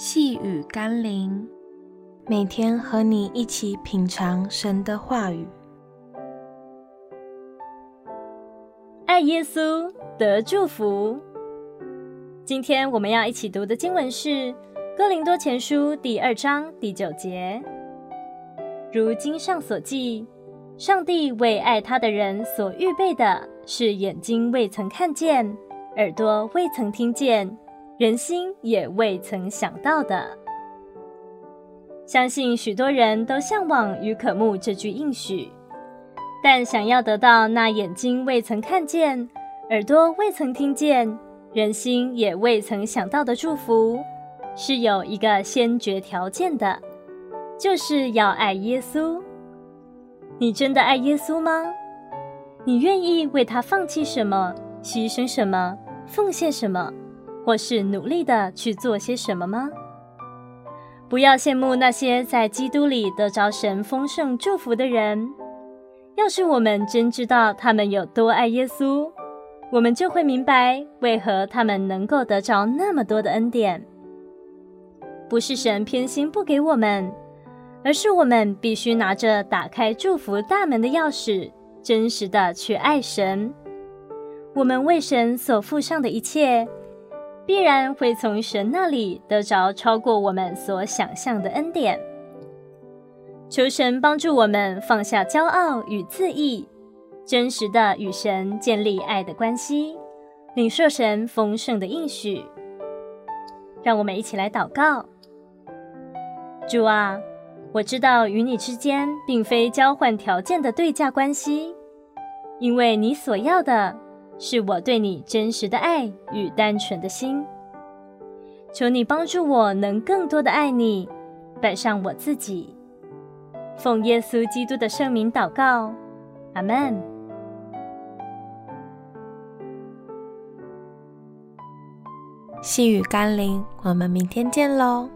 细雨甘霖，每天和你一起品尝神的话语，爱耶稣得祝福。今天我们要一起读的经文是《哥林多前书》第二章第九节。如经上所记，上帝为爱他的人所预备的是眼睛未曾看见，耳朵未曾听见。人心也未曾想到的，相信许多人都向往与渴慕这句应许，但想要得到那眼睛未曾看见、耳朵未曾听见、人心也未曾想到的祝福，是有一个先决条件的，就是要爱耶稣。你真的爱耶稣吗？你愿意为他放弃什么、牺牲什么、奉献什么？或是努力的去做些什么吗？不要羡慕那些在基督里得着神丰盛祝福的人。要是我们真知道他们有多爱耶稣，我们就会明白为何他们能够得着那么多的恩典。不是神偏心不给我们，而是我们必须拿着打开祝福大门的钥匙，真实的去爱神。我们为神所付上的一切。必然会从神那里得着超过我们所想象的恩典。求神帮助我们放下骄傲与自义，真实的与神建立爱的关系，领受神丰盛的应许。让我们一起来祷告：主啊，我知道与你之间并非交换条件的对价关系，因为你所要的。是我对你真实的爱与单纯的心，求你帮助我能更多的爱你，摆上我自己，奉耶稣基督的圣名祷告，阿门。细雨甘霖，我们明天见喽。